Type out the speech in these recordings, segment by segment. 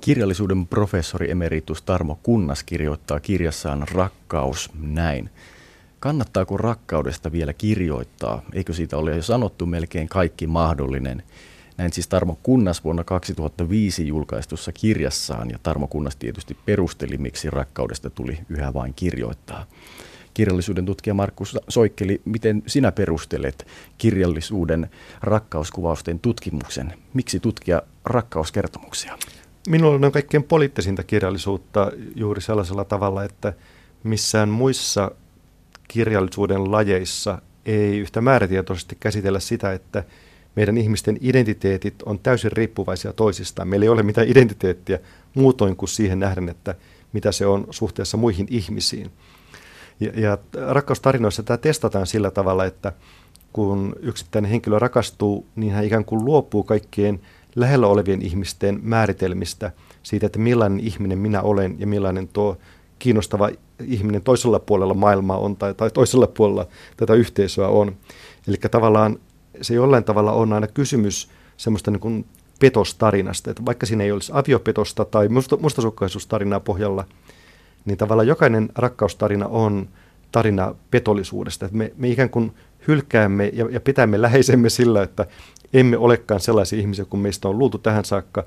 Kirjallisuuden professori emeritus Tarmo Kunnas kirjoittaa kirjassaan Rakkaus näin. Kannattaako rakkaudesta vielä kirjoittaa? Eikö siitä ole jo sanottu melkein kaikki mahdollinen? Näin siis Tarmo Kunnas vuonna 2005 julkaistussa kirjassaan, ja Tarmo Kunnas tietysti perusteli, miksi rakkaudesta tuli yhä vain kirjoittaa. Kirjallisuuden tutkija Markus Soikkeli, miten sinä perustelet kirjallisuuden rakkauskuvausten tutkimuksen? Miksi tutkia rakkauskertomuksia? Minulla on kaikkein poliittisinta kirjallisuutta juuri sellaisella tavalla, että missään muissa kirjallisuuden lajeissa ei yhtä määrätietoisesti käsitellä sitä, että meidän ihmisten identiteetit on täysin riippuvaisia toisistaan. Meillä ei ole mitään identiteettiä muutoin kuin siihen nähden, että mitä se on suhteessa muihin ihmisiin. Ja, ja rakkaustarinoissa tämä testataan sillä tavalla, että kun yksittäinen henkilö rakastuu, niin hän ikään kuin luopuu kaikkien lähellä olevien ihmisten määritelmistä siitä, että millainen ihminen minä olen ja millainen tuo kiinnostava ihminen toisella puolella maailmaa on tai, tai toisella puolella tätä yhteisöä on. Eli tavallaan se jollain tavalla on aina kysymys semmoista niin kuin petostarinasta, että vaikka siinä ei olisi aviopetosta tai musta, mustasukkaisuustarinaa pohjalla, niin tavallaan jokainen rakkaustarina on tarina petollisuudesta. Että me, me ikään kuin hylkäämme ja, ja pitämme läheisemme sillä, että emme olekaan sellaisia ihmisiä kuin meistä on luultu tähän saakka,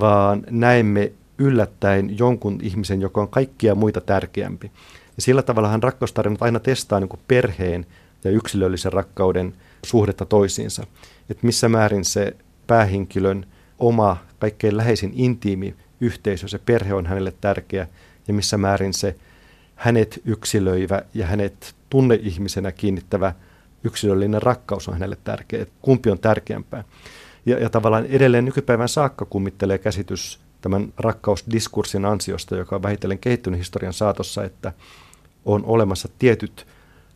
vaan näemme yllättäen jonkun ihmisen, joka on kaikkia muita tärkeämpi. Ja sillä tavallahan rakkaustarinat aina testaa niin perheen ja yksilöllisen rakkauden suhdetta toisiinsa. Että missä määrin se päähenkilön oma kaikkein läheisin intiimi yhteisö, se perhe on hänelle tärkeä ja missä määrin se hänet yksilöivä ja hänet tunneihmisenä kiinnittävä yksilöllinen rakkaus on hänelle tärkeä. Kumpi on tärkeämpää. Ja, ja tavallaan edelleen nykypäivän saakka kummittelee käsitys tämän rakkausdiskurssin ansiosta, joka on vähitellen kehittynyt historian saatossa, että on olemassa tietyt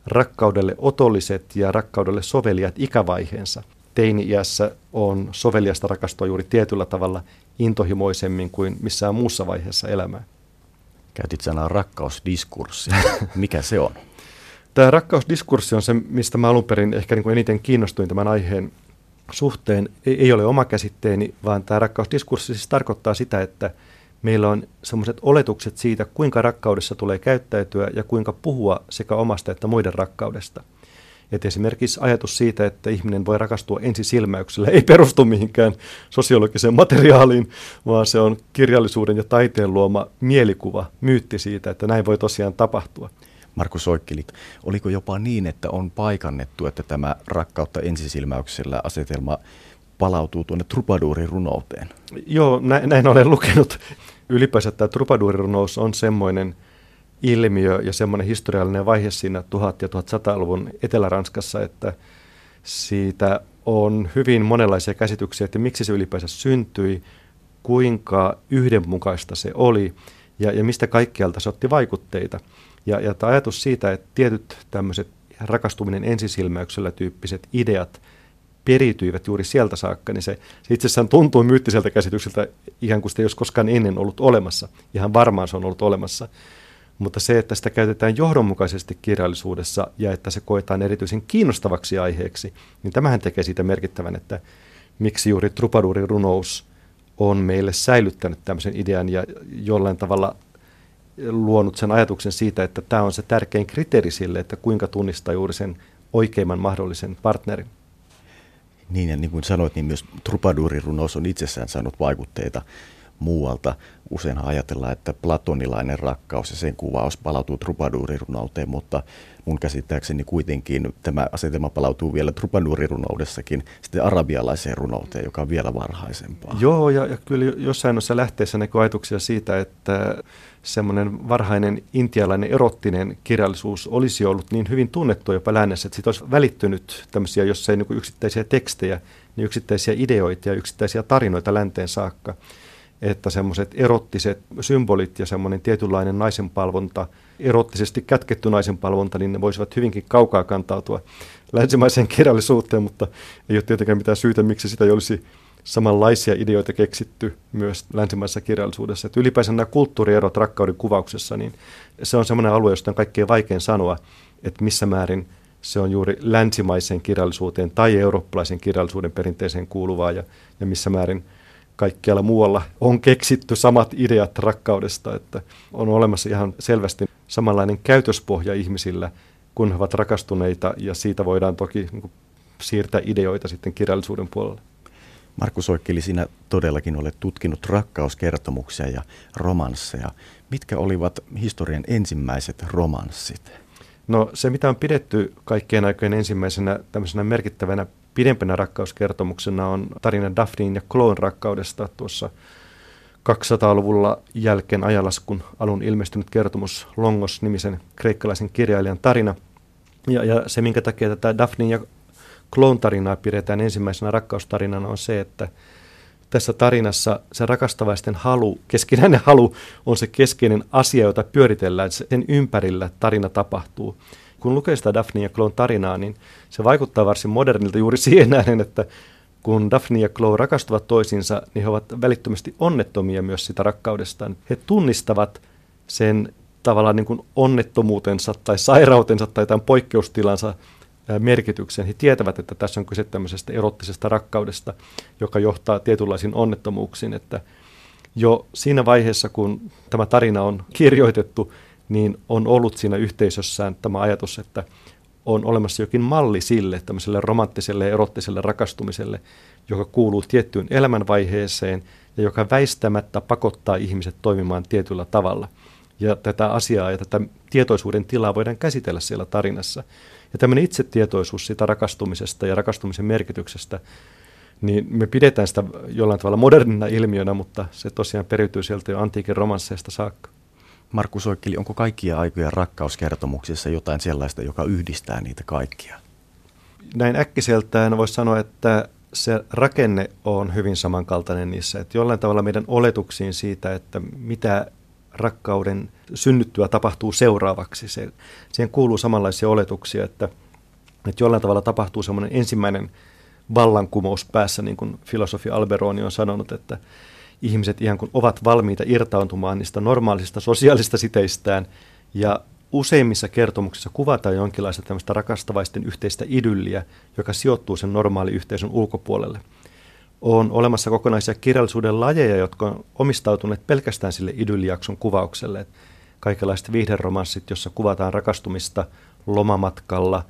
rakkaudelle otolliset ja rakkaudelle soveliat ikävaiheensa. Teini-iässä on soveliasta rakastua juuri tietyllä tavalla intohimoisemmin kuin missään muussa vaiheessa elämää. Käytit sanaa rakkausdiskurssi. Mikä se on? Tämä rakkausdiskurssi on se, mistä mä alun perin ehkä niin kuin eniten kiinnostuin tämän aiheen suhteen. Ei, ei ole oma käsitteeni, vaan tämä rakkausdiskurssi siis tarkoittaa sitä, että meillä on sellaiset oletukset siitä, kuinka rakkaudessa tulee käyttäytyä ja kuinka puhua sekä omasta että muiden rakkaudesta. Et esimerkiksi ajatus siitä, että ihminen voi rakastua ensisilmäyksellä, ei perustu mihinkään sosiologiseen materiaaliin, vaan se on kirjallisuuden ja taiteen luoma mielikuva, myytti siitä, että näin voi tosiaan tapahtua. Markus Soikkeli, oliko jopa niin, että on paikannettu, että tämä rakkautta ensisilmäyksellä asetelma palautuu tuonne trupaduurin runouteen? Joo, näin, näin olen lukenut. Ylipäänsä tämä trupaduurirunous on semmoinen ilmiö ja semmoinen historiallinen vaihe siinä 1000- ja 1100-luvun Etelä-Ranskassa, että siitä on hyvin monenlaisia käsityksiä, että miksi se ylipäänsä syntyi, kuinka yhdenmukaista se oli ja, ja mistä kaikkialta se otti vaikutteita. Ja, ja tämä ajatus siitä, että tietyt tämmöiset rakastuminen ensisilmäyksellä tyyppiset ideat periytyivät juuri sieltä saakka, niin se, se itsessään tuntuu myyttiseltä käsitykseltä ihan kuin sitä ei olisi koskaan ennen ollut olemassa. Ihan varmaan se on ollut olemassa. Mutta se, että sitä käytetään johdonmukaisesti kirjallisuudessa ja että se koetaan erityisen kiinnostavaksi aiheeksi, niin tämähän tekee siitä merkittävän, että miksi juuri trupaduurin runous on meille säilyttänyt tämmöisen idean ja jollain tavalla luonut sen ajatuksen siitä, että tämä on se tärkein kriteeri sille, että kuinka tunnistaa juuri sen oikeimman mahdollisen partnerin. Niin ja niin kuin sanoit, niin myös trupaduurirunous on itsessään saanut vaikutteita muualta. Usein ajatellaan, että platonilainen rakkaus ja sen kuvaus palautuu trupaduurirunouteen, mutta mun käsittääkseni kuitenkin tämä asetelma palautuu vielä trupaduurirunoudessakin sitten arabialaiseen runouteen, joka on vielä varhaisempaa. Joo, ja, ja kyllä jossain noissa lähteissä näkyy ajatuksia siitä, että semmoinen varhainen intialainen erottinen kirjallisuus olisi ollut niin hyvin tunnettu jopa lännessä, että siitä olisi välittynyt tämmöisiä, jos ei niin yksittäisiä tekstejä, niin yksittäisiä ideoita ja yksittäisiä tarinoita länteen saakka että semmoiset erottiset symbolit ja semmoinen tietynlainen naisenpalvonta, erottisesti kätketty naisenpalvonta, niin ne voisivat hyvinkin kaukaa kantautua länsimaiseen kirjallisuuteen, mutta ei ole tietenkään mitään syytä, miksi sitä ei olisi samanlaisia ideoita keksitty myös länsimaisessa kirjallisuudessa. Että ylipäänsä nämä kulttuurierot rakkauden kuvauksessa, niin se on semmoinen alue, josta on kaikkein vaikein sanoa, että missä määrin se on juuri länsimaiseen kirjallisuuteen tai eurooppalaisen kirjallisuuden perinteeseen kuuluvaa ja, ja missä määrin – kaikkialla muualla on keksitty samat ideat rakkaudesta, että on olemassa ihan selvästi samanlainen käytöspohja ihmisillä, kun he ovat rakastuneita ja siitä voidaan toki niin siirtää ideoita sitten kirjallisuuden puolelle. Markus Soikkeli, sinä todellakin olet tutkinut rakkauskertomuksia ja romansseja. Mitkä olivat historian ensimmäiset romanssit? No se, mitä on pidetty kaikkien aikojen ensimmäisenä tämmöisenä merkittävänä pidempänä rakkauskertomuksena on tarina Daphnein ja Kloon rakkaudesta tuossa 200-luvulla jälkeen ajalaskun alun ilmestynyt kertomus Longos-nimisen kreikkalaisen kirjailijan tarina. Ja, ja se, minkä takia tätä Daphnein ja Kloon tarinaa pidetään ensimmäisenä rakkaustarinana, on se, että tässä tarinassa se rakastavaisten halu, keskinäinen halu on se keskeinen asia, jota pyöritellään, sen ympärillä tarina tapahtuu. Kun lukee sitä Daphne ja Kloon tarinaa, niin se vaikuttaa varsin modernilta juuri siihen nähden, että kun Daphne ja Chloe rakastuvat toisiinsa, niin he ovat välittömästi onnettomia myös sitä rakkaudestaan. He tunnistavat sen tavallaan niin kuin onnettomuutensa tai sairautensa tai tämän poikkeustilansa merkityksen. He tietävät, että tässä on kyse tämmöisestä erottisesta rakkaudesta, joka johtaa tietynlaisiin onnettomuuksiin. Että jo siinä vaiheessa, kun tämä tarina on kirjoitettu, niin on ollut siinä yhteisössään tämä ajatus, että on olemassa jokin malli sille, tämmöiselle romanttiselle ja erottiselle rakastumiselle, joka kuuluu tiettyyn elämänvaiheeseen ja joka väistämättä pakottaa ihmiset toimimaan tietyllä tavalla. Ja tätä asiaa ja tätä tietoisuuden tilaa voidaan käsitellä siellä tarinassa. Ja tämmöinen itsetietoisuus siitä rakastumisesta ja rakastumisen merkityksestä, niin me pidetään sitä jollain tavalla modernina ilmiönä, mutta se tosiaan periytyy sieltä jo antiikin romansseista saakka. Markku Soikkeli, onko kaikkia aikoja rakkauskertomuksissa jotain sellaista, joka yhdistää niitä kaikkia? Näin äkkiseltään voisi sanoa, että se rakenne on hyvin samankaltainen niissä. Että jollain tavalla meidän oletuksiin siitä, että mitä rakkauden synnyttyä tapahtuu seuraavaksi. Se, siihen kuuluu samanlaisia oletuksia, että, että jollain tavalla tapahtuu semmoinen ensimmäinen vallankumous päässä, niin kuin filosofi Alberoni on sanonut, että ihmiset ihan kuin ovat valmiita irtautumaan niistä normaalisista sosiaalista siteistään ja useimmissa kertomuksissa kuvataan jonkinlaista tämmöistä rakastavaisten yhteistä idylliä, joka sijoittuu sen normaali yhteisön ulkopuolelle. On olemassa kokonaisia kirjallisuuden lajeja, jotka on omistautuneet pelkästään sille idylliakson kuvaukselle. Kaikenlaiset viihderomanssit, jossa kuvataan rakastumista lomamatkalla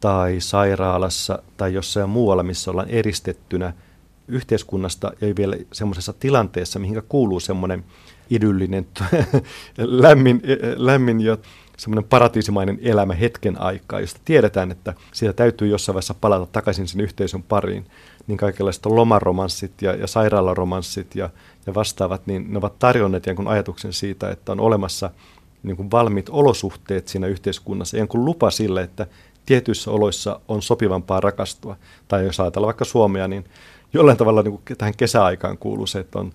tai sairaalassa tai jossain muualla, missä ollaan eristettynä – yhteiskunnasta ja vielä semmoisessa tilanteessa, mihinkä kuuluu semmoinen idyllinen, lämmin, lämmin ja semmoinen paratiisimainen elämä hetken aikaa, josta tiedetään, että siitä täytyy jossain vaiheessa palata takaisin sen yhteisön pariin. Niin kaikenlaiset lomaromanssit ja, ja sairaalaromanssit ja, ja vastaavat, niin ne ovat tarjonneet jonkun ajatuksen siitä, että on olemassa niin kuin valmiit olosuhteet siinä yhteiskunnassa, jonkun lupa sille, että tietyissä oloissa on sopivampaa rakastua. Tai jos ajatellaan vaikka Suomea, niin jollain tavalla niin kuin tähän kesäaikaan kuuluu se, että on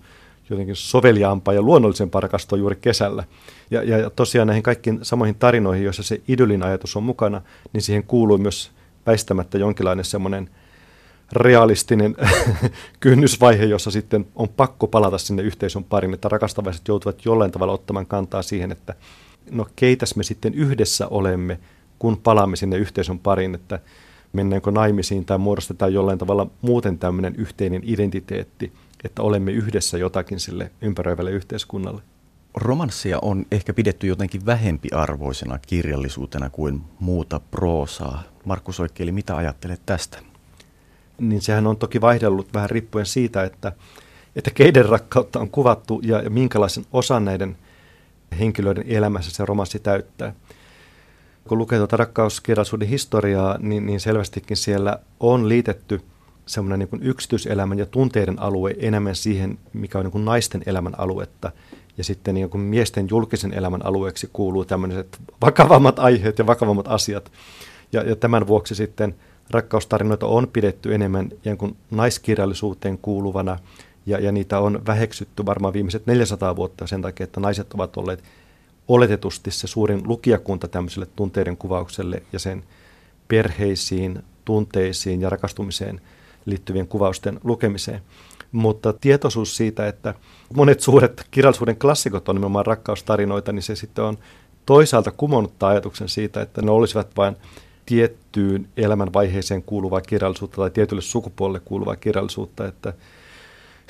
jotenkin soveliaampaa ja luonnollisempaa rakastua juuri kesällä. Ja, ja tosiaan näihin kaikkiin samoihin tarinoihin, joissa se idyllin ajatus on mukana, niin siihen kuuluu myös väistämättä jonkinlainen semmoinen realistinen kynnysvaihe, jossa sitten on pakko palata sinne yhteisön pariin, että rakastavaiset joutuvat jollain tavalla ottamaan kantaa siihen, että no keitäs me sitten yhdessä olemme, kun palaamme sinne yhteisön pariin, että mennäänkö naimisiin tai muodostetaan jollain tavalla muuten tämmöinen yhteinen identiteetti, että olemme yhdessä jotakin sille ympäröivälle yhteiskunnalle. Romanssia on ehkä pidetty jotenkin vähempiarvoisena kirjallisuutena kuin muuta proosaa. Markus Oikeeli, mitä ajattelet tästä? Niin sehän on toki vaihdellut vähän riippuen siitä, että, että keiden rakkautta on kuvattu ja, ja minkälaisen osan näiden henkilöiden elämässä se romanssi täyttää kun lukee tuota rakkauskirjallisuuden historiaa, niin, niin selvästikin siellä on liitetty semmoinen niin kuin yksityiselämän ja tunteiden alue enemmän siihen, mikä on niin kuin naisten elämän aluetta. Ja sitten niin kuin miesten julkisen elämän alueeksi kuuluu tämmöiset vakavammat aiheet ja vakavammat asiat. Ja, ja tämän vuoksi sitten rakkaustarinoita on pidetty enemmän jonkun naiskirjallisuuteen kuuluvana, ja, ja niitä on väheksytty varmaan viimeiset 400 vuotta sen takia, että naiset ovat olleet oletetusti se suurin lukijakunta tämmöiselle tunteiden kuvaukselle ja sen perheisiin, tunteisiin ja rakastumiseen liittyvien kuvausten lukemiseen. Mutta tietoisuus siitä, että monet suuret kirjallisuuden klassikot on nimenomaan rakkaustarinoita, niin se sitten on toisaalta kumonnut ajatuksen siitä, että ne olisivat vain tiettyyn elämänvaiheeseen kuuluvaa kirjallisuutta tai tietylle sukupuolelle kuuluvaa kirjallisuutta, että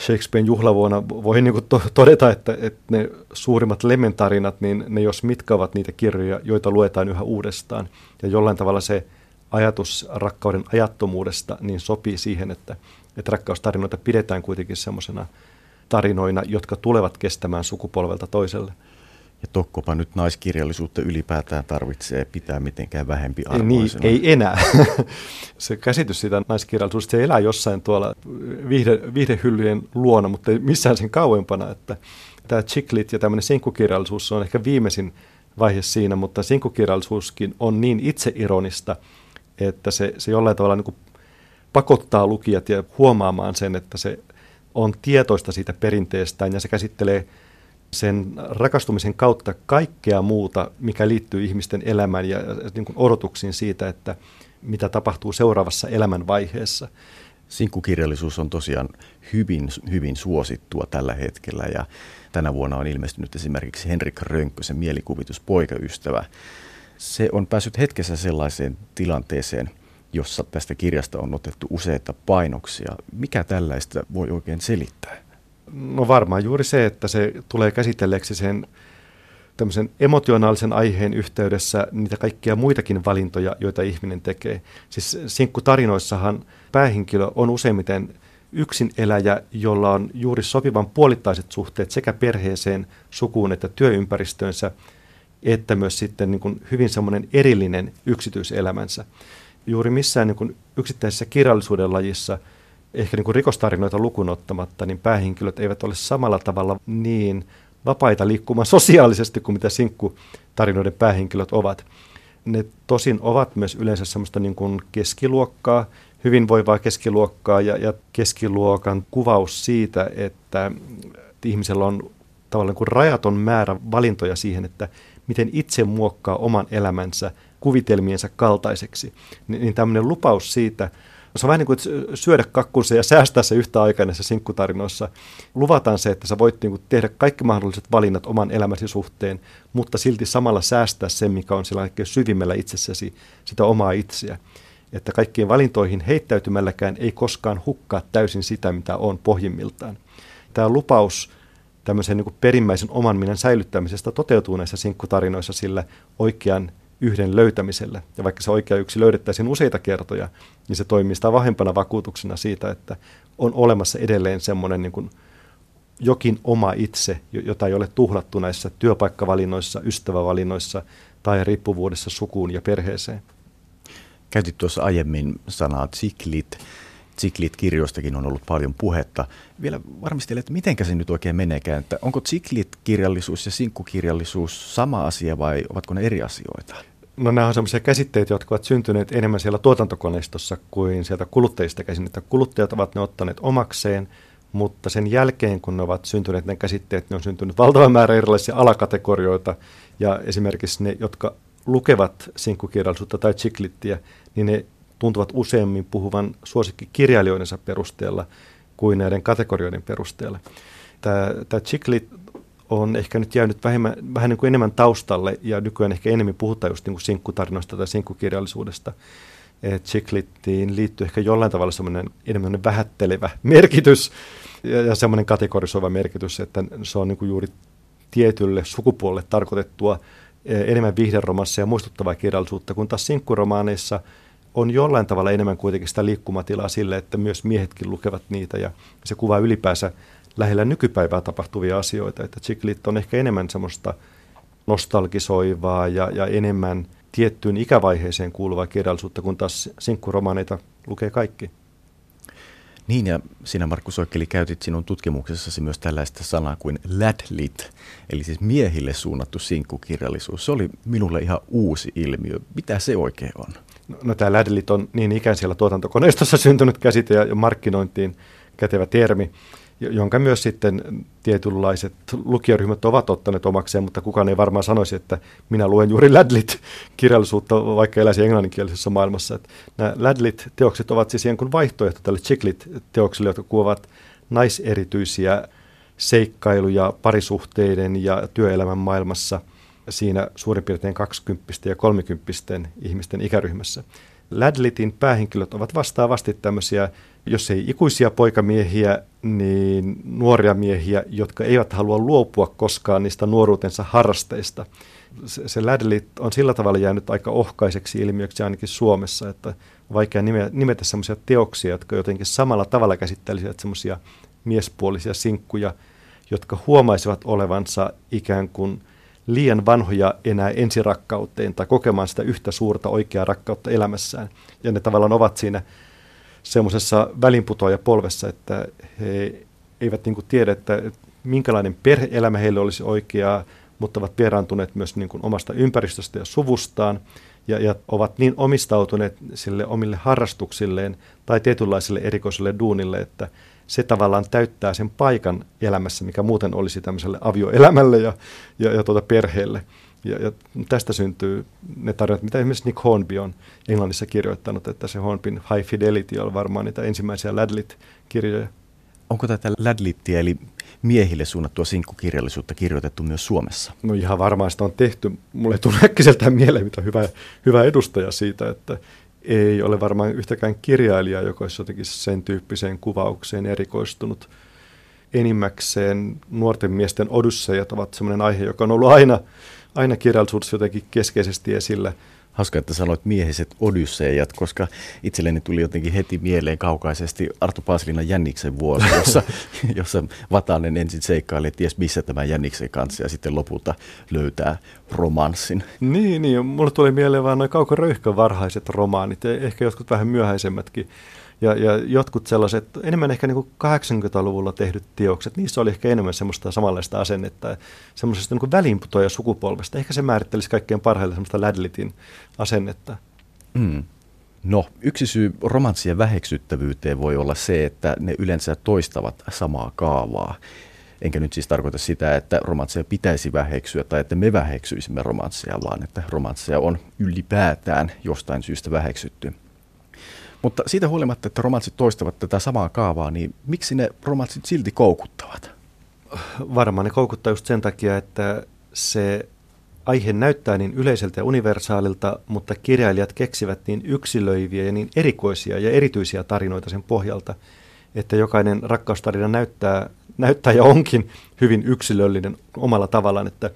Shakespearen juhlavuonna voi niin kuin to- todeta, että, että ne suurimmat lementarinat, niin ne jos mitkä ovat niitä kirjoja, joita luetaan yhä uudestaan. Ja jollain tavalla se ajatus rakkauden ajattomuudesta niin sopii siihen, että, että rakkaustarinoita pidetään kuitenkin semmoisena tarinoina, jotka tulevat kestämään sukupolvelta toiselle. Ja tokkopa nyt naiskirjallisuutta ylipäätään tarvitsee pitää mitenkään vähempi arvoisena. Niin, ei enää. se käsitys siitä naiskirjallisuudesta, se elää jossain tuolla viihde, viihdehyllyjen luona, mutta ei missään sen kauempana. Että tämä chiklit ja tämmöinen sinkkukirjallisuus on ehkä viimeisin vaihe siinä, mutta sinkkukirjallisuuskin on niin itseironista, että se, se jollain tavalla niin pakottaa lukijat ja huomaamaan sen, että se on tietoista siitä perinteestään ja se käsittelee – sen rakastumisen kautta kaikkea muuta, mikä liittyy ihmisten elämään ja niin kuin odotuksiin siitä, että mitä tapahtuu seuraavassa elämänvaiheessa. Sinkkukirjallisuus on tosiaan hyvin, hyvin suosittua tällä hetkellä ja tänä vuonna on ilmestynyt esimerkiksi Henrik Rönkkösen mielikuvitus Poikaystävä. Se on päässyt hetkessä sellaiseen tilanteeseen, jossa tästä kirjasta on otettu useita painoksia. Mikä tällaista voi oikein selittää? No varmaan juuri se, että se tulee käsitelleeksi sen tämmöisen emotionaalisen aiheen yhteydessä niitä kaikkia muitakin valintoja, joita ihminen tekee. Siis sinkkutarinoissahan päähenkilö on useimmiten yksin eläjä, jolla on juuri sopivan puolittaiset suhteet sekä perheeseen, sukuun että työympäristöönsä, että myös sitten niin kuin hyvin semmoinen erillinen yksityiselämänsä. Juuri missään niin kuin yksittäisessä kirjallisuuden lajissa – ehkä niin kuin rikostarinoita lukunottamatta, niin päähenkilöt eivät ole samalla tavalla niin vapaita liikkumaan sosiaalisesti kuin mitä sinkkutarinoiden päähenkilöt ovat. Ne tosin ovat myös yleensä semmoista niin kuin keskiluokkaa, hyvinvoivaa keskiluokkaa ja, ja keskiluokan kuvaus siitä, että ihmisellä on tavallaan kuin rajaton määrä valintoja siihen, että miten itse muokkaa oman elämänsä kuvitelmiensa kaltaiseksi. Niin, niin tämmöinen lupaus siitä, se on vähän niin kuin syödä kakkunsa ja säästää se yhtä aikaa näissä sinkkutarinoissa. Luvataan se, että sä voit niin kuin tehdä kaikki mahdolliset valinnat oman elämäsi suhteen, mutta silti samalla säästää sen, mikä on siellä syvimmällä itsessäsi, sitä omaa itseä. Että kaikkiin valintoihin heittäytymälläkään ei koskaan hukkaa täysin sitä, mitä on pohjimmiltaan. Tämä lupaus tämmöisen niin perimmäisen oman minän säilyttämisestä toteutuu näissä sinkkutarinoissa sillä oikean yhden löytämisellä. Ja vaikka se oikea yksi löydettäisiin useita kertoja, niin se toimii sitä vahvempana vakuutuksena siitä, että on olemassa edelleen semmoinen niin jokin oma itse, jota ei ole tuhlattu näissä työpaikkavalinnoissa, ystävävalinnoissa tai riippuvuudessa sukuun ja perheeseen. Käytit tuossa aiemmin sanaa tsiklit. Tsiklit-kirjoistakin on ollut paljon puhetta. Vielä varmistelen, että miten se nyt oikein meneekään, että onko tsiklit-kirjallisuus ja sinkkukirjallisuus sama asia vai ovatko ne eri asioita? No nämä on sellaisia käsitteitä, jotka ovat syntyneet enemmän siellä tuotantokoneistossa kuin sieltä kuluttajista käsin. Että kuluttajat ovat ne ottaneet omakseen, mutta sen jälkeen, kun ne ovat syntyneet ne käsitteet, ne on syntynyt valtava määrä erilaisia alakategorioita. Ja esimerkiksi ne, jotka lukevat sinkkukirjallisuutta tai chiklittiä, niin ne tuntuvat useammin puhuvan suosikkikirjailijoidensa perusteella kuin näiden kategorioiden perusteella. Tämä, tämä on ehkä nyt jäänyt vähemmän, vähän niin kuin enemmän taustalle ja nykyään ehkä enemmän puhutaan just niin kuin sinkkutarinoista tai sinkkukirjallisuudesta. Chiklittiin liittyy ehkä jollain tavalla semmoinen enemmän vähättelevä merkitys ja, ja semmoinen kategorisoiva merkitys, että se on niin kuin juuri tietylle sukupuolelle tarkoitettua e, enemmän viihderomanssia ja muistuttavaa kirjallisuutta, kun taas sinkkuromaaneissa on jollain tavalla enemmän kuitenkin sitä liikkumatilaa sille, että myös miehetkin lukevat niitä ja se kuvaa ylipäänsä lähellä nykypäivää tapahtuvia asioita, että Chiklit on ehkä enemmän semmoista nostalgisoivaa ja, ja enemmän tiettyyn ikävaiheeseen kuuluvaa kirjallisuutta, kun taas sinkkuromaaneita lukee kaikki. Niin ja sinä Markku Soikkeli käytit sinun tutkimuksessasi myös tällaista sanaa kuin ladlit, eli siis miehille suunnattu sinkkukirjallisuus. Se oli minulle ihan uusi ilmiö. Mitä se oikein on? No, tämä ladlit on niin ikään siellä tuotantokoneistossa syntynyt käsite ja markkinointiin kätevä termi jonka myös sitten tietynlaiset lukijaryhmät ovat ottaneet omakseen, mutta kukaan ei varmaan sanoisi, että minä luen juuri Ladlit-kirjallisuutta, vaikka eläisi englanninkielisessä maailmassa. Että nämä Ladlit-teokset ovat siis jonkun vaihtoehto tälle Chiklit-teoksille, jotka kuvat naiserityisiä seikkailuja parisuhteiden ja työelämän maailmassa siinä suurin piirtein 20 ja 30 ihmisten ikäryhmässä. Ladlitin päähenkilöt ovat vastaavasti tämmöisiä, jos ei ikuisia poikamiehiä, niin nuoria miehiä, jotka eivät halua luopua koskaan niistä nuoruutensa harrasteista. Se, se Ladlit on sillä tavalla jäänyt aika ohkaiseksi ilmiöksi ainakin Suomessa, että vaikea nimetä semmoisia teoksia, jotka jotenkin samalla tavalla käsittelisivät semmoisia miespuolisia sinkkuja, jotka huomaisivat olevansa ikään kuin liian vanhoja enää ensirakkauteen tai kokemaan sitä yhtä suurta oikeaa rakkautta elämässään. Ja ne tavallaan ovat siinä semmoisessa välinputoaja polvessa, että he eivät niin tiedä, että minkälainen perheelämä heille olisi oikeaa, mutta ovat vieraantuneet myös niin kuin omasta ympäristöstä ja suvustaan ja, ja ovat niin omistautuneet sille omille harrastuksilleen tai tietynlaiselle erikoiselle duunille, että se tavallaan täyttää sen paikan elämässä, mikä muuten olisi tämmöiselle avioelämälle ja, ja, ja tuota perheelle. Ja, ja tästä syntyy ne tarinat, mitä esimerkiksi Nick Hornby on Englannissa kirjoittanut, että se Hornbyn High Fidelity on varmaan niitä ensimmäisiä Ladlit-kirjoja. Onko tätä Ladlittia eli miehille suunnattua sinkkukirjallisuutta kirjoitettu myös Suomessa? No ihan varmaan sitä on tehty. Mulle tulee äkkiseltään mieleen, mitä hyvä, hyvä edustaja siitä, että ei ole varmaan yhtäkään kirjailijaa, joka olisi jotenkin sen tyyppiseen kuvaukseen erikoistunut. Enimmäkseen nuorten miesten odyssejat ovat sellainen aihe, joka on ollut aina, aina kirjallisuudessa jotenkin keskeisesti esillä – Hauska, että sanoit miehiset odysseijat, koska itselleni tuli jotenkin heti mieleen kaukaisesti Arto Paasilinan Jänniksen vuosi, jossa, jossa Vatanen ensin seikkailee ties missä tämän Jänniksen kanssa ja sitten lopulta löytää romanssin. Niin, niin. Mulle tuli mieleen vaan noin Kauko Röyhkön varhaiset romaanit ja ehkä jotkut vähän myöhäisemmätkin ja, ja jotkut sellaiset, enemmän ehkä niin 80-luvulla tehdyt teokset, niissä oli ehkä enemmän semmoista samanlaista asennetta, semmoisesta niin väliinputoja sukupolvesta. Ehkä se määrittelisi kaikkein parhaille semmoista Ladlitin asennetta. Mm. No, yksi syy romanssien väheksyttävyyteen voi olla se, että ne yleensä toistavat samaa kaavaa. Enkä nyt siis tarkoita sitä, että romansseja pitäisi väheksyä tai että me väheksyisimme romansseja, vaan että romansseja on ylipäätään jostain syystä väheksytty. Mutta siitä huolimatta, että romanssit toistavat tätä samaa kaavaa, niin miksi ne romanssit silti koukuttavat? Varmaan ne koukuttaa just sen takia, että se aihe näyttää niin yleiseltä ja universaalilta, mutta kirjailijat keksivät niin yksilöiviä ja niin erikoisia ja erityisiä tarinoita sen pohjalta, että jokainen rakkaustarina näyttää, näyttää ja onkin hyvin yksilöllinen omalla tavallaan, että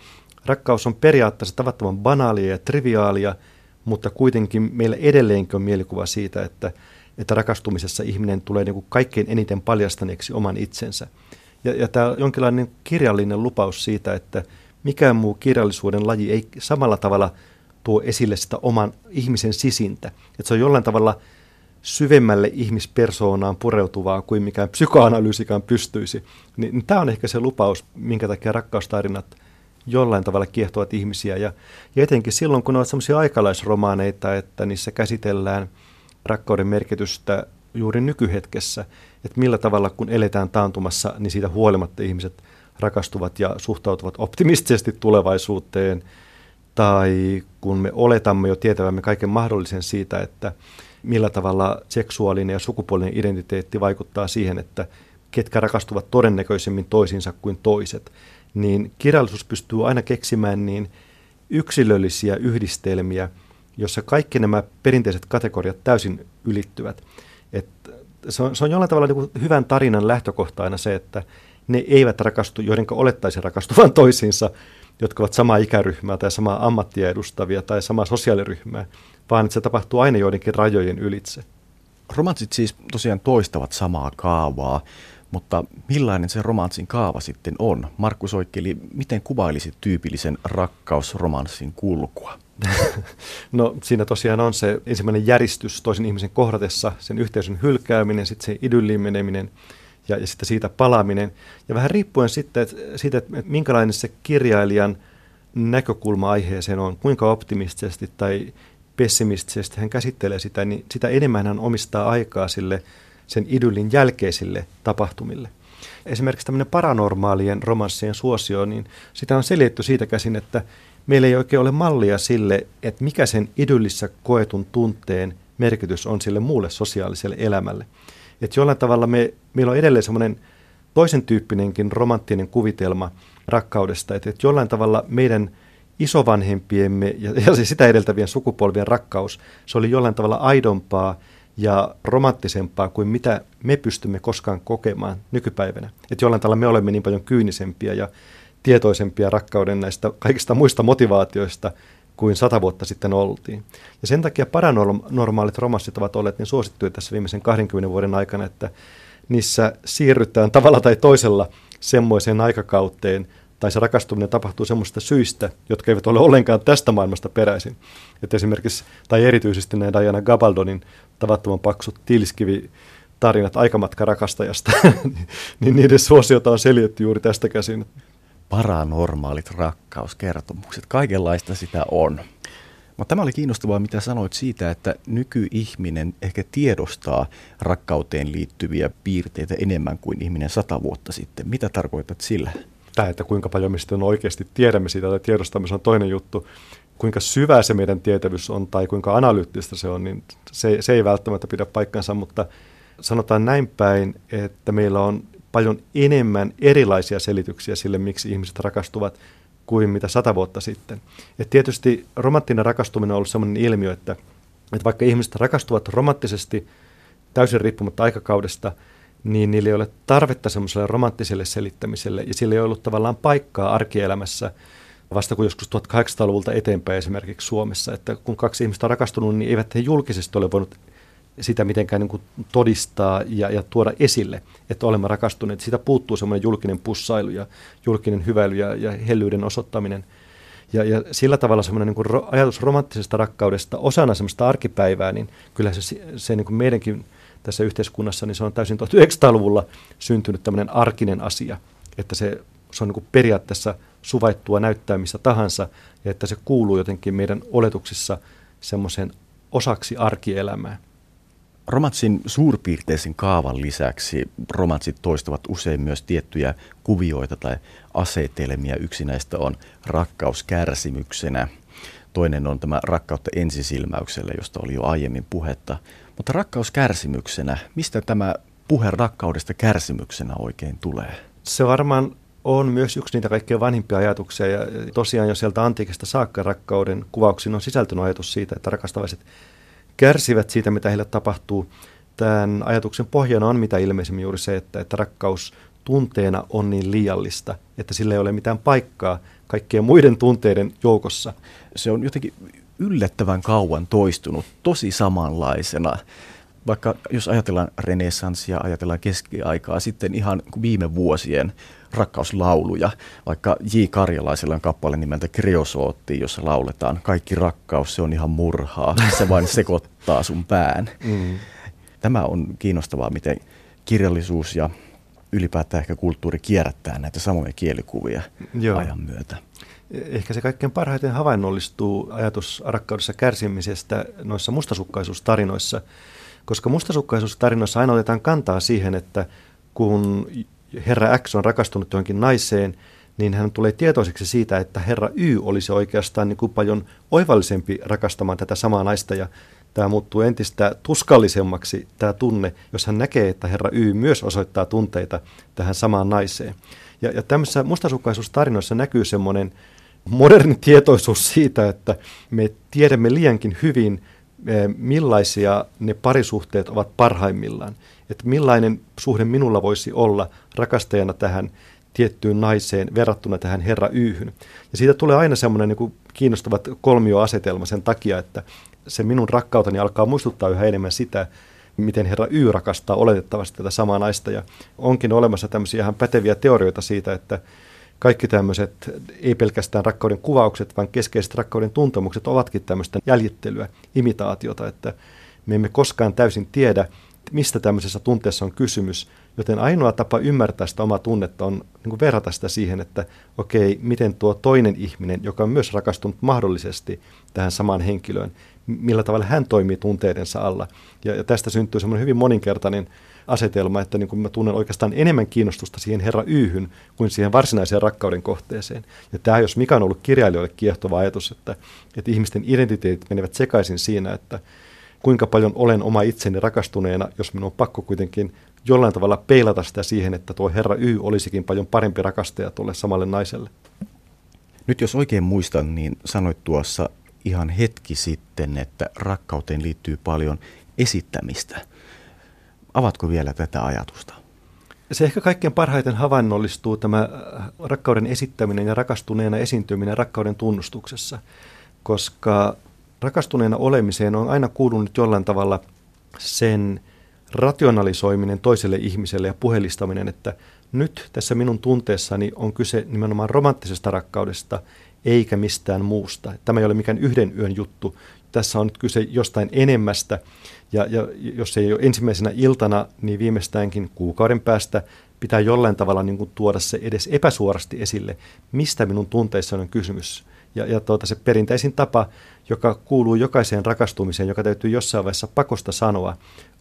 rakkaus on periaatteessa tavattoman banaalia ja triviaalia – mutta kuitenkin meillä edelleenkin on mielikuva siitä, että, että rakastumisessa ihminen tulee niin kuin kaikkein eniten paljastaneeksi oman itsensä. Ja, ja tämä on jonkinlainen kirjallinen lupaus siitä, että mikään muu kirjallisuuden laji ei samalla tavalla tuo esille sitä oman ihmisen sisintä. Että se on jollain tavalla syvemmälle ihmispersoonaan pureutuvaa kuin mikään psykoanalyysikään pystyisi. Niin, niin tämä on ehkä se lupaus, minkä takia rakkaustarinat – jollain tavalla kiehtovat ihmisiä. Ja, ja etenkin silloin, kun ovat sellaisia aikalaisromaaneita, että niissä käsitellään rakkauden merkitystä juuri nykyhetkessä, että millä tavalla kun eletään taantumassa, niin siitä huolimatta ihmiset rakastuvat ja suhtautuvat optimistisesti tulevaisuuteen, tai kun me oletamme jo tietävämme kaiken mahdollisen siitä, että millä tavalla seksuaalinen ja sukupuolinen identiteetti vaikuttaa siihen, että ketkä rakastuvat todennäköisemmin toisiinsa kuin toiset niin kirjallisuus pystyy aina keksimään niin yksilöllisiä yhdistelmiä, jossa kaikki nämä perinteiset kategoriat täysin ylittyvät. Et se, on, se on jollain tavalla niin hyvän tarinan lähtökohta aina se, että ne eivät rakastu, joiden olettaisi rakastuvan toisiinsa, jotka ovat samaa ikäryhmää tai samaa ammattia edustavia tai samaa sosiaaliryhmää, vaan että se tapahtuu aina joidenkin rajojen ylitse. Romanssit siis tosiaan toistavat samaa kaavaa. Mutta millainen se romanssin kaava sitten on? Markus Oikkeli, miten kuvailisit tyypillisen rakkausromanssin kulkua? No siinä tosiaan on se ensimmäinen järistys toisen ihmisen kohdatessa, sen yhteisön hylkääminen, sitten se idylliin meneminen ja, ja sitten siitä palaaminen. Ja vähän riippuen sitten että, siitä, että minkälainen se kirjailijan näkökulma aiheeseen on, kuinka optimistisesti tai pessimistisesti hän käsittelee sitä, niin sitä enemmän hän omistaa aikaa sille – sen idyllin jälkeisille tapahtumille. Esimerkiksi tämmöinen paranormaalien romanssien suosio, niin sitä on selitetty siitä käsin, että meillä ei oikein ole mallia sille, että mikä sen idyllissä koetun tunteen merkitys on sille muulle sosiaaliselle elämälle. Että jollain tavalla me, meillä on edelleen semmoinen toisen tyyppinenkin romanttinen kuvitelma rakkaudesta, että, että jollain tavalla meidän isovanhempiemme ja, ja siis sitä edeltävien sukupolvien rakkaus, se oli jollain tavalla aidompaa ja romanttisempaa kuin mitä me pystymme koskaan kokemaan nykypäivänä. Että jollain tavalla me olemme niin paljon kyynisempiä ja tietoisempia rakkauden näistä kaikista muista motivaatioista kuin sata vuotta sitten oltiin. Ja sen takia paranormaalit romanssit ovat olleet niin suosittuja tässä viimeisen 20 vuoden aikana, että niissä siirrytään tavalla tai toisella semmoiseen aikakauteen, tai se rakastuminen tapahtuu semmoista syistä, jotka eivät ole ollenkaan tästä maailmasta peräisin. Että esimerkiksi, tai erityisesti näin Diana Gabaldonin tavattoman paksut tilskivi tarinat aikamatka rakastajasta, niin niiden suosiota on seljetty juuri tästä käsin. Paranormaalit rakkauskertomukset, kaikenlaista sitä on. Mutta tämä oli kiinnostavaa, mitä sanoit siitä, että nykyihminen ehkä tiedostaa rakkauteen liittyviä piirteitä enemmän kuin ihminen sata vuotta sitten. Mitä tarkoitat sillä? Tämä, että kuinka paljon me sitten oikeasti tiedämme siitä tai tiedostamme, se on toinen juttu. Kuinka syvä se meidän tietävyys on tai kuinka analyyttistä se on, niin se, se ei välttämättä pidä paikkansa, mutta sanotaan näin päin, että meillä on paljon enemmän erilaisia selityksiä sille, miksi ihmiset rakastuvat kuin mitä sata vuotta sitten. Et tietysti romanttinen rakastuminen on ollut sellainen ilmiö, että, että vaikka ihmiset rakastuvat romanttisesti täysin riippumatta aikakaudesta, niin niillä ei ole tarvetta semmoiselle romanttiselle selittämiselle, ja sillä ei ollut tavallaan paikkaa arkielämässä vasta kuin joskus 1800-luvulta eteenpäin esimerkiksi Suomessa, että kun kaksi ihmistä on rakastunut, niin eivät he julkisesti ole voinut sitä mitenkään niin kuin todistaa ja, ja tuoda esille, että olemme rakastuneet. Siitä puuttuu semmoinen julkinen pussailu ja julkinen hyväily ja, ja hellyyden osoittaminen. Ja, ja sillä tavalla semmoinen niin kuin ro, ajatus romanttisesta rakkaudesta osana semmoista arkipäivää, niin kyllä se, se niin kuin meidänkin tässä yhteiskunnassa, niin se on täysin 1900-luvulla syntynyt tämmöinen arkinen asia, että se, se on niin kuin periaatteessa suvaittua näyttää missä tahansa ja että se kuuluu jotenkin meidän oletuksissa semmoisen osaksi arkielämää. Romantsin suurpiirteisen kaavan lisäksi romantsit toistavat usein myös tiettyjä kuvioita tai asetelmia. Yksi näistä on rakkaus kärsimyksenä. Toinen on tämä rakkautta ensisilmäykselle, josta oli jo aiemmin puhetta. Mutta rakkaus kärsimyksenä, mistä tämä puhe rakkaudesta kärsimyksenä oikein tulee? Se varmaan on myös yksi niitä kaikkein vanhimpia ajatuksia. Ja tosiaan jo sieltä antiikista saakka rakkauden kuvauksiin on sisältynyt ajatus siitä, että rakastavaiset kärsivät siitä, mitä heille tapahtuu. Tämän ajatuksen pohjana on mitä ilmeisemmin juuri se, että, että rakkaus tunteena on niin liiallista, että sillä ei ole mitään paikkaa kaikkien muiden tunteiden joukossa. Se on jotenkin yllättävän kauan toistunut tosi samanlaisena. Vaikka jos ajatellaan renessanssia, ajatellaan keskiaikaa, sitten ihan viime vuosien rakkauslauluja. Vaikka J. Karjalaisella on kappale nimeltä Kreosootti, jossa lauletaan kaikki rakkaus, se on ihan murhaa, se vain sekoittaa sun pään. Mm. Tämä on kiinnostavaa, miten kirjallisuus ja ylipäätään ehkä kulttuuri kierrättää näitä samoja kielikuvia Joo. ajan myötä. Ehkä se kaikkein parhaiten havainnollistuu ajatus rakkaudessa kärsimisestä noissa mustasukkaisuustarinoissa, koska mustasukkaisuustarinoissa aina otetaan kantaa siihen, että kun herra X on rakastunut johonkin naiseen, niin hän tulee tietoiseksi siitä, että herra Y olisi oikeastaan niin kuin paljon oivallisempi rakastamaan tätä samaa naista ja tämä muuttuu entistä tuskallisemmaksi tämä tunne, jos hän näkee, että herra Y myös osoittaa tunteita tähän samaan naiseen. Ja, ja tämmöisissä mustasukkaisuustarinoissa näkyy semmoinen moderni tietoisuus siitä, että me tiedämme liiankin hyvin, eh, millaisia ne parisuhteet ovat parhaimmillaan että millainen suhde minulla voisi olla rakastajana tähän tiettyyn naiseen verrattuna tähän herra Yhyn. Ja siitä tulee aina semmoinen niin kiinnostava kolmioasetelma sen takia, että se minun rakkauteni alkaa muistuttaa yhä enemmän sitä, miten herra Y rakastaa oletettavasti tätä samaa naista. Ja onkin olemassa tämmöisiä ihan päteviä teorioita siitä, että kaikki tämmöiset, ei pelkästään rakkauden kuvaukset, vaan keskeiset rakkauden tuntemukset ovatkin tämmöistä jäljittelyä, imitaatiota, että me emme koskaan täysin tiedä, mistä tämmöisessä tunteessa on kysymys. Joten ainoa tapa ymmärtää sitä omaa tunnetta on niin kuin verrata sitä siihen, että okei, miten tuo toinen ihminen, joka on myös rakastunut mahdollisesti tähän samaan henkilöön, millä tavalla hän toimii tunteidensa alla. Ja, ja tästä syntyy semmoinen hyvin moninkertainen asetelma, että niin kuin mä tunnen oikeastaan enemmän kiinnostusta siihen herra Yhyn kuin siihen varsinaiseen rakkauden kohteeseen. Ja tämä, jos mikä on ollut kirjailijoille kiehtova ajatus, että, että ihmisten identiteetit menevät sekaisin siinä, että kuinka paljon olen oma itseni rakastuneena, jos minun on pakko kuitenkin jollain tavalla peilata sitä siihen, että tuo herra Y olisikin paljon parempi rakastaja tuolle samalle naiselle. Nyt jos oikein muistan, niin sanoit tuossa ihan hetki sitten, että rakkauteen liittyy paljon esittämistä. Avatko vielä tätä ajatusta? Se ehkä kaikkein parhaiten havainnollistuu tämä äh, rakkauden esittäminen ja rakastuneena esiintyminen rakkauden tunnustuksessa, koska rakastuneena olemiseen on aina kuulunut jollain tavalla sen rationalisoiminen toiselle ihmiselle ja puhelistaminen, että nyt tässä minun tunteessani on kyse nimenomaan romanttisesta rakkaudesta eikä mistään muusta. Tämä ei ole mikään yhden yön juttu. Tässä on nyt kyse jostain enemmästä ja, ja jos ei ole ensimmäisenä iltana, niin viimeistäänkin kuukauden päästä pitää jollain tavalla niin kuin tuoda se edes epäsuorasti esille, mistä minun tunteissa on kysymys. Ja, ja tuota, se perinteisin tapa, joka kuuluu jokaiseen rakastumiseen, joka täytyy jossain vaiheessa pakosta sanoa,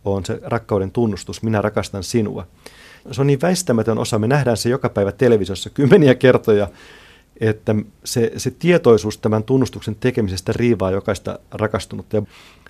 on se rakkauden tunnustus, minä rakastan sinua. Se on niin väistämätön osa, me nähdään se joka päivä televisiossa kymmeniä kertoja, että se, se tietoisuus tämän tunnustuksen tekemisestä riivaa jokaista rakastunutta. Ja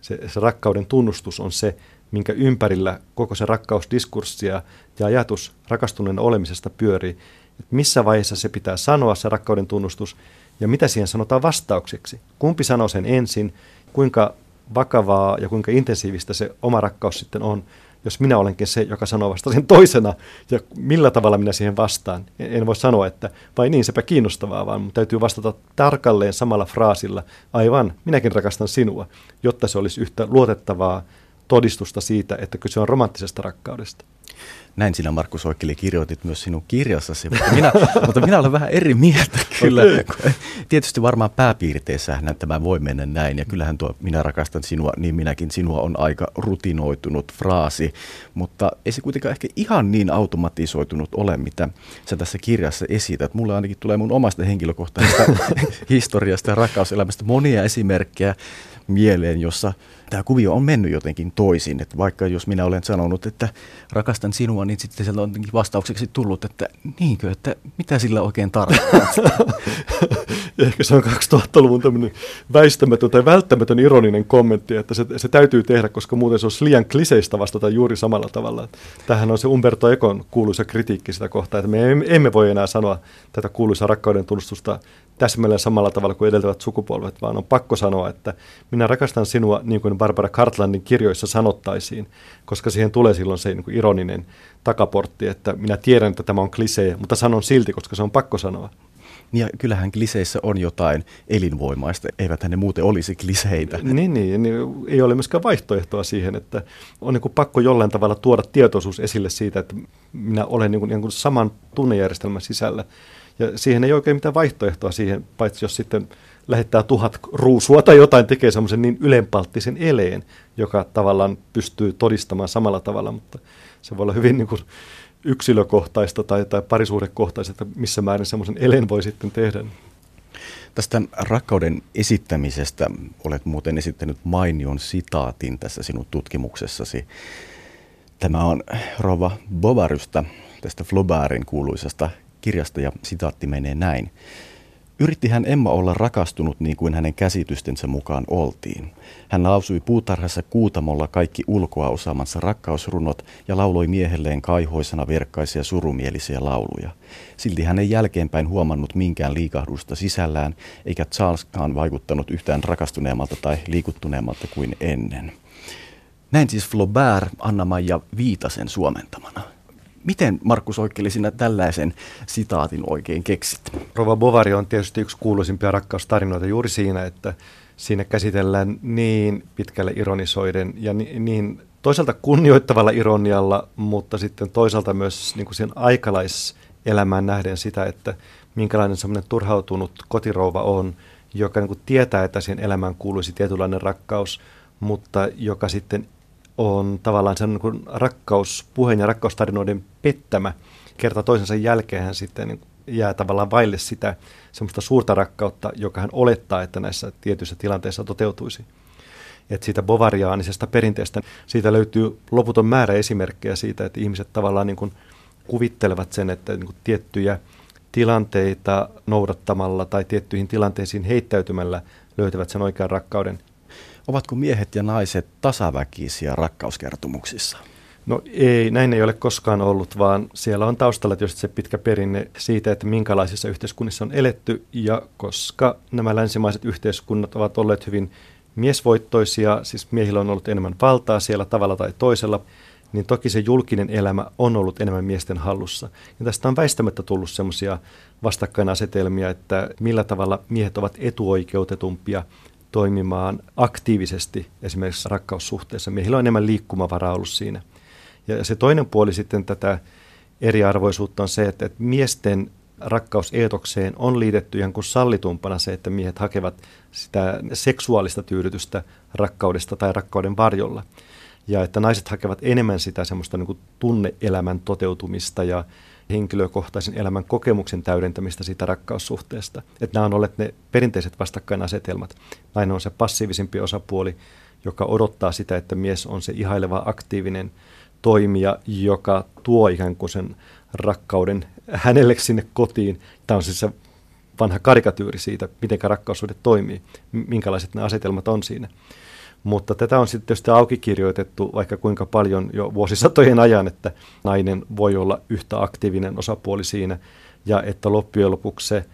se, se rakkauden tunnustus on se, minkä ympärillä koko se rakkausdiskurssi ja ajatus rakastuneen olemisesta pyörii. Että missä vaiheessa se pitää sanoa, se rakkauden tunnustus, ja mitä siihen sanotaan vastaukseksi. Kumpi sanoo sen ensin, kuinka vakavaa ja kuinka intensiivistä se oma rakkaus sitten on, jos minä olenkin se, joka sanoo vasta sen toisena, ja millä tavalla minä siihen vastaan. En voi sanoa, että vai niin, sepä kiinnostavaa, vaan täytyy vastata tarkalleen samalla fraasilla, aivan, minäkin rakastan sinua, jotta se olisi yhtä luotettavaa todistusta siitä, että kyse on romanttisesta rakkaudesta. Näin sinä, Markus Oikkeli, kirjoitit myös sinun kirjassasi, mutta minä, mutta minä olen vähän eri mieltä kyllä. Tietysti varmaan pääpiirteissähän tämä voi mennä näin, ja kyllähän tuo minä rakastan sinua, niin minäkin sinua on aika rutinoitunut fraasi, mutta ei se kuitenkaan ehkä ihan niin automatisoitunut ole, mitä sä tässä kirjassa esität. Mulle ainakin tulee mun omasta henkilökohtaisesta historiasta ja rakkauselämästä monia esimerkkejä mieleen, jossa tämä kuvio on mennyt jotenkin toisin. Että vaikka jos minä olen sanonut, että rakastan sinua, niin sitten sieltä on vastaukseksi tullut, että niinkö, että mitä sillä oikein tarkoittaa. Ehkä se on 2000-luvun tämmöinen väistämätön tai välttämätön ironinen kommentti, että se, se täytyy tehdä, koska muuten se olisi liian kliseistä vastata juuri samalla tavalla. Tähän on se Umberto Ekon kuuluisa kritiikki sitä kohtaa, että me emme voi enää sanoa tätä kuuluisa rakkauden tunnustusta täsmälleen samalla tavalla kuin edeltävät sukupolvet, vaan on pakko sanoa, että minä rakastan sinua niin kuin Barbara Cartlandin kirjoissa sanottaisiin, koska siihen tulee silloin se niin kuin ironinen takaportti, että minä tiedän, että tämä on klisee, mutta sanon silti, koska se on pakko sanoa. Ja kyllähän kliseissä on jotain elinvoimaista, eivät ne muuten olisi kliseitä. Niin, niin, niin, ei ole myöskään vaihtoehtoa siihen, että on niin kuin pakko jollain tavalla tuoda tietoisuus esille siitä, että minä olen niin kuin, niin kuin saman tunnejärjestelmän sisällä. Ja siihen ei oikein mitään vaihtoehtoa siihen, paitsi jos sitten lähettää tuhat ruusua tai jotain, tekee semmoisen niin ylenpalttisen eleen, joka tavallaan pystyy todistamaan samalla tavalla, mutta se voi olla hyvin niin kuin yksilökohtaista tai, tai parisuhdekohtaista, että missä määrin semmoisen elen voi sitten tehdä. Tästä rakkauden esittämisestä olet muuten esittänyt mainion sitaatin tässä sinun tutkimuksessasi. Tämä on Rova Bovarystä, tästä Flaubertin kuuluisasta kirjasta ja sitaatti menee näin. Yritti hän Emma olla rakastunut niin kuin hänen käsitystensä mukaan oltiin. Hän lausui puutarhassa kuutamolla kaikki ulkoa osaamansa rakkausrunot ja lauloi miehelleen kaihoisena verkkaisia surumielisiä lauluja. Silti hän ei jälkeenpäin huomannut minkään liikahdusta sisällään, eikä Charleskaan vaikuttanut yhtään rakastuneemmalta tai liikuttuneemmalta kuin ennen. Näin siis Flaubert Anna-Maija Viitasen suomentamana. Miten Markus Oikkeli sinä tällaisen sitaatin oikein keksit? Rova Bovari on tietysti yksi kuuluisimpia rakkaustarinoita juuri siinä, että siinä käsitellään niin pitkälle ironisoiden ja niin toisaalta kunnioittavalla ironialla, mutta sitten toisaalta myös niin kuin sen aikalaiselämään nähden sitä, että minkälainen semmoinen turhautunut kotirouva on, joka niin kuin tietää, että siihen elämään kuuluisi tietynlainen rakkaus, mutta joka sitten on tavallaan sen niin rakkaus, puheen ja rakkaustarinoiden pettämä. Kerta toisensa jälkeen hän sitten niin jää tavallaan vaille sitä semmoista suurta rakkautta, joka hän olettaa, että näissä tietyissä tilanteissa toteutuisi. Että siitä bovariaanisesta perinteestä, siitä löytyy loputon määrä esimerkkejä siitä, että ihmiset tavallaan niin kuin kuvittelevat sen, että niin kuin tiettyjä tilanteita noudattamalla tai tiettyihin tilanteisiin heittäytymällä löytävät sen oikean rakkauden. Ovatko miehet ja naiset tasaväkisiä rakkauskertomuksissa? No ei, näin ei ole koskaan ollut, vaan siellä on taustalla tietysti se pitkä perinne siitä, että minkälaisissa yhteiskunnissa on eletty, ja koska nämä länsimaiset yhteiskunnat ovat olleet hyvin miesvoittoisia, siis miehillä on ollut enemmän valtaa siellä tavalla tai toisella, niin toki se julkinen elämä on ollut enemmän miesten hallussa. Ja tästä on väistämättä tullut semmoisia vastakkainasetelmia, että millä tavalla miehet ovat etuoikeutetumpia toimimaan aktiivisesti esimerkiksi rakkaussuhteessa. Miehillä on enemmän liikkumavaraa ollut siinä. Ja se toinen puoli sitten tätä eriarvoisuutta on se, että miesten rakkauseetokseen on liitetty ihan kuin sallitumpana se, että miehet hakevat sitä seksuaalista tyydytystä rakkaudesta tai rakkauden varjolla. Ja että naiset hakevat enemmän sitä semmoista niin tunneelämän toteutumista ja henkilökohtaisen elämän kokemuksen täydentämistä siitä rakkaussuhteesta. Että nämä on olleet ne perinteiset vastakkainasetelmat. Nainen on se passiivisempi osapuoli, joka odottaa sitä, että mies on se ihaileva aktiivinen toimija, joka tuo ikään kuin sen rakkauden hänelle sinne kotiin. Tämä on siis se vanha karikatyyri siitä, miten rakkaussuhde toimii, minkälaiset ne asetelmat on siinä. Mutta tätä on sitten tietysti auki kirjoitettu vaikka kuinka paljon jo vuosisatojen ajan, että nainen voi olla yhtä aktiivinen osapuoli siinä ja että loppujen lopuksi se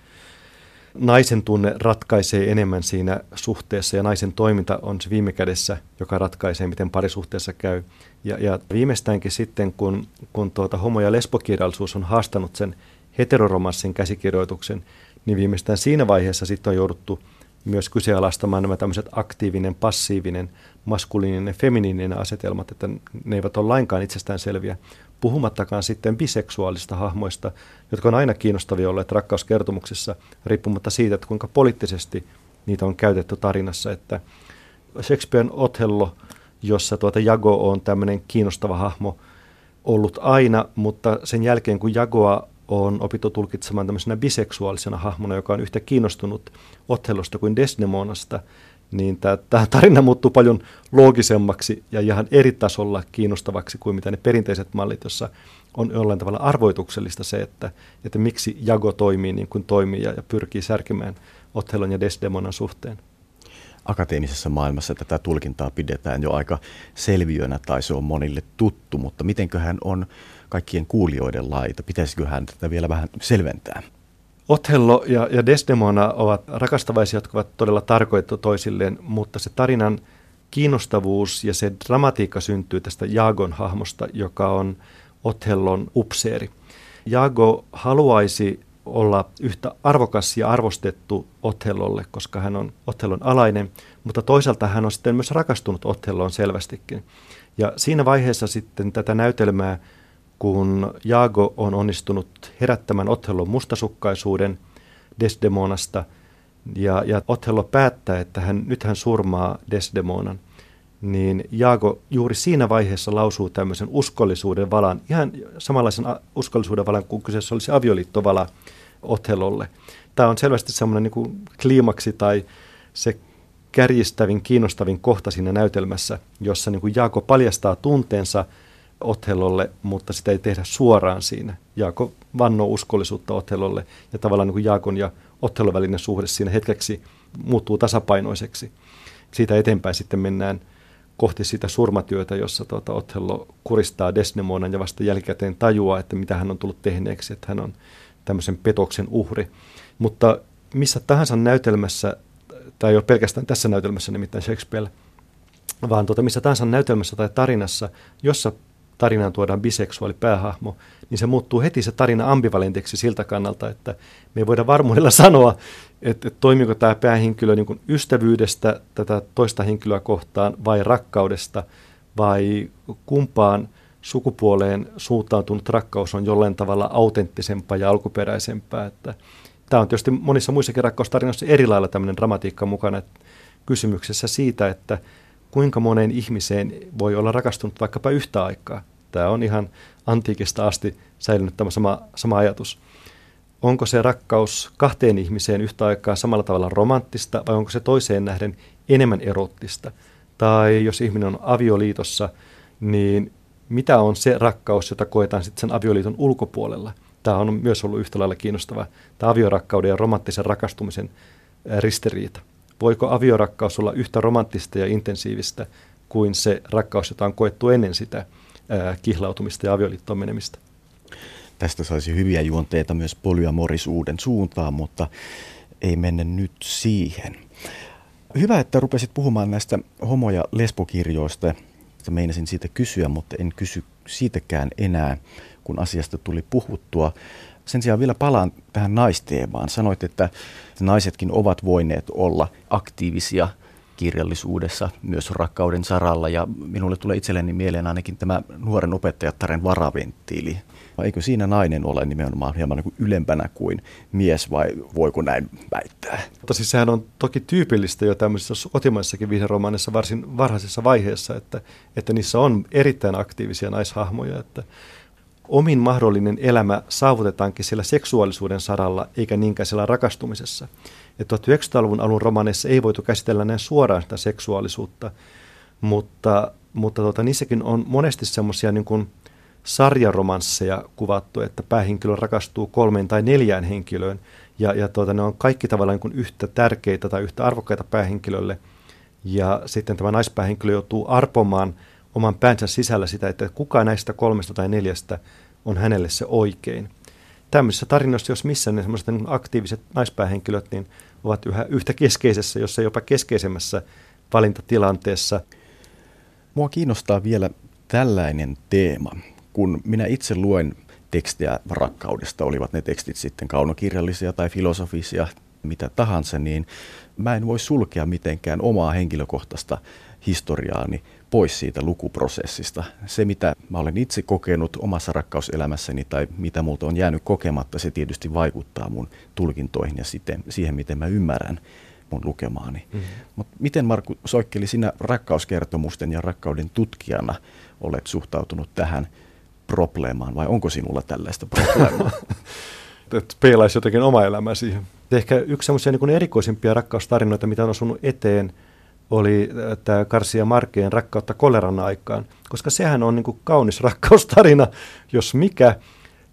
naisen tunne ratkaisee enemmän siinä suhteessa ja naisen toiminta on se viime kädessä, joka ratkaisee, miten parisuhteessa käy. Ja, ja viimeistäänkin sitten, kun, kun tuota homo- ja lesbokirjallisuus on haastanut sen heteroromanssin käsikirjoituksen, niin viimeistään siinä vaiheessa sitten on jouduttu myös kyseenalaistamaan nämä tämmöiset aktiivinen, passiivinen, maskuliininen, feminiininen asetelmat, että ne eivät ole lainkaan itsestään selviä, puhumattakaan sitten biseksuaalista hahmoista, jotka on aina kiinnostavia olleet rakkauskertomuksissa, riippumatta siitä, että kuinka poliittisesti niitä on käytetty tarinassa, että Shakespearen Othello, jossa tuota Jago on tämmöinen kiinnostava hahmo ollut aina, mutta sen jälkeen kun Jagoa on opittu tulkitsemaan tämmöisenä biseksuaalisena hahmona, joka on yhtä kiinnostunut Othellosta kuin Desdemonasta, niin tämä tarina muuttuu paljon loogisemmaksi ja ihan eri tasolla kiinnostavaksi kuin mitä ne perinteiset mallit, jossa on jollain tavalla arvoituksellista se, että, että miksi Jago toimii niin kuin toimii ja, ja pyrkii särkimään Othellon ja Desdemonan suhteen. Akateemisessa maailmassa tätä tulkintaa pidetään jo aika selviönä tai se on monille tuttu, mutta mitenköhän on kaikkien kuulijoiden laita? Pitäisikö hän tätä vielä vähän selventää? Othello ja, ja Desdemona ovat rakastavaisia, jotka ovat todella tarkoitettu toisilleen, mutta se tarinan kiinnostavuus ja se dramatiikka syntyy tästä Jagon hahmosta, joka on Othellon upseeri. Jago haluaisi olla yhtä arvokas ja arvostettu Othellolle, koska hän on Othellon alainen, mutta toisaalta hän on sitten myös rakastunut Othelloon selvästikin. Ja siinä vaiheessa sitten tätä näytelmää kun Jaago on onnistunut herättämään Othellon mustasukkaisuuden Desdemonasta, ja, ja Othello päättää, että hän, nyt hän surmaa Desdemonan, niin Jaago juuri siinä vaiheessa lausuu tämmöisen uskollisuuden valan, ihan samanlaisen uskollisuuden valan kuin kyseessä olisi avioliittovala Othellolle. Tämä on selvästi semmoinen niin kliimaksi tai se kärjistävin, kiinnostavin kohta siinä näytelmässä, jossa niin kuin Jaago paljastaa tunteensa – Othellolle, mutta sitä ei tehdä suoraan siinä. Jaako vannoo uskollisuutta Othellolle ja tavallaan niin kuin Jaakon ja Otellon välinen suhde siinä hetkeksi muuttuu tasapainoiseksi. Siitä eteenpäin sitten mennään kohti sitä surmatyötä, jossa tuota Othello kuristaa Desdemonan ja vasta jälkikäteen tajuaa, että mitä hän on tullut tehneeksi, että hän on tämmöisen petoksen uhri. Mutta missä tahansa näytelmässä, tai ei ole pelkästään tässä näytelmässä nimittäin Shakespeare, vaan tuota, missä tahansa näytelmässä tai tarinassa, jossa tarinaan tuodaan biseksuaali päähahmo, niin se muuttuu heti se tarina ambivalentiksi siltä kannalta, että me ei voida varmuudella sanoa, että, että toimiko tämä päähenkilö niin kuin ystävyydestä tätä toista henkilöä kohtaan vai rakkaudesta vai kumpaan sukupuoleen suuntautunut rakkaus on jollain tavalla autenttisempaa ja alkuperäisempää. Että tämä on tietysti monissa muissakin rakkaustarinoissa eri lailla tämmöinen dramatiikka mukana että kysymyksessä siitä, että kuinka moneen ihmiseen voi olla rakastunut vaikkapa yhtä aikaa. Tämä on ihan antiikista asti säilynyt tämä sama, sama ajatus. Onko se rakkaus kahteen ihmiseen yhtä aikaa samalla tavalla romanttista vai onko se toiseen nähden enemmän erottista? Tai jos ihminen on avioliitossa, niin mitä on se rakkaus, jota koetaan sitten sen avioliiton ulkopuolella? Tämä on myös ollut yhtä lailla kiinnostava, tämä aviorakkauden ja romanttisen rakastumisen ristiriita. Voiko aviorakkaus olla yhtä romanttista ja intensiivistä kuin se rakkaus, jota on koettu ennen sitä? ää, kihlautumista ja avioliittoon menemistä. Tästä saisi hyviä juonteita myös polyamorisuuden suuntaan, mutta ei mennä nyt siihen. Hyvä, että rupesit puhumaan näistä homo- ja lesbokirjoista. Meinasin siitä kysyä, mutta en kysy siitäkään enää, kun asiasta tuli puhuttua. Sen sijaan vielä palaan tähän naisteemaan. Sanoit, että naisetkin ovat voineet olla aktiivisia kirjallisuudessa, myös rakkauden saralla. Ja minulle tulee itselleni mieleen ainakin tämä nuoren opettajattaren varaventtiili. Eikö siinä nainen ole nimenomaan hieman niin kuin ylempänä kuin mies vai voiko näin väittää? Mutta siis sehän on toki tyypillistä jo tämmöisissä kotimaisissakin viheromaaneissa varsin varhaisessa vaiheessa, että, että niissä on erittäin aktiivisia naishahmoja, että omin mahdollinen elämä saavutetaankin siellä seksuaalisuuden saralla eikä niinkään siellä rakastumisessa. Ja 1900-luvun alun romaneissa ei voitu käsitellä näin suoraan sitä seksuaalisuutta, mutta, mutta tota, niissäkin on monesti semmoisia niin sarjaromansseja kuvattu, että päähenkilö rakastuu kolmeen tai neljään henkilöön, ja, ja tuota, ne on kaikki tavallaan niin kuin yhtä tärkeitä tai yhtä arvokkaita päähenkilölle, ja sitten tämä naispäähenkilö joutuu arpomaan oman päänsä sisällä sitä, että kuka näistä kolmesta tai neljästä on hänelle se oikein. Tämmöisissä tarinoissa, jos missä ne semmoiset niin aktiiviset naispäähenkilöt niin ovat yhä yhtä keskeisessä, jossa jopa keskeisemmässä valintatilanteessa. Mua kiinnostaa vielä tällainen teema kun minä itse luen tekstejä rakkaudesta, olivat ne tekstit sitten kaunokirjallisia tai filosofisia, mitä tahansa, niin mä en voi sulkea mitenkään omaa henkilökohtaista historiaani pois siitä lukuprosessista. Se, mitä mä olen itse kokenut omassa rakkauselämässäni tai mitä multa on jäänyt kokematta, se tietysti vaikuttaa mun tulkintoihin ja siten, siihen, miten mä ymmärrän mun lukemaani. Mm-hmm. Mutta miten Markku Soikkeli, sinä rakkauskertomusten ja rakkauden tutkijana olet suhtautunut tähän probleemaan vai onko sinulla tällaista probleemaa? että peilaisi jotenkin oma elämää siihen. Ehkä yksi semmoisia niin erikoisimpia rakkaustarinoita, mitä on osunut eteen, oli äh, tämä Karsia Markeen rakkautta koleran aikaan, koska sehän on niin kuin kaunis rakkaustarina, jos mikä.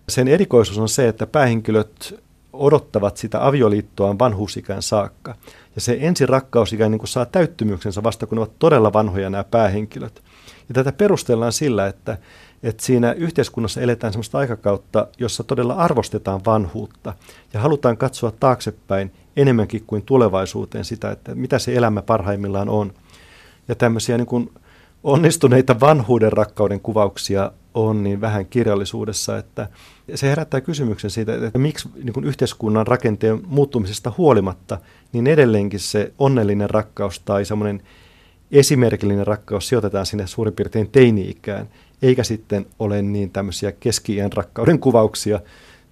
Sen erikoisuus on se, että päähenkilöt odottavat sitä avioliittoa vanhuusikään saakka. Ja se ensi rakkausikään niin saa täyttymyksensä vasta, kun ne ovat todella vanhoja nämä päähenkilöt. Ja tätä perustellaan sillä, että että siinä yhteiskunnassa eletään sellaista aikakautta, jossa todella arvostetaan vanhuutta ja halutaan katsoa taaksepäin enemmänkin kuin tulevaisuuteen sitä, että mitä se elämä parhaimmillaan on. Ja tämmöisiä niin kuin onnistuneita vanhuuden rakkauden kuvauksia on niin vähän kirjallisuudessa, että se herättää kysymyksen siitä, että miksi niin kuin yhteiskunnan rakenteen muuttumisesta huolimatta, niin edelleenkin se onnellinen rakkaus tai semmoinen esimerkillinen rakkaus sijoitetaan sinne suurin piirtein teini-ikään, eikä sitten ole niin tämmöisiä keski rakkauden kuvauksia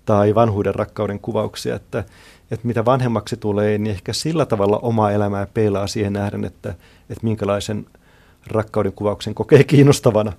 tai vanhuuden rakkauden kuvauksia, että, että mitä vanhemmaksi tulee, niin ehkä sillä tavalla omaa elämää peilaa siihen nähden, että, että minkälaisen rakkauden kuvauksen kokee kiinnostavana.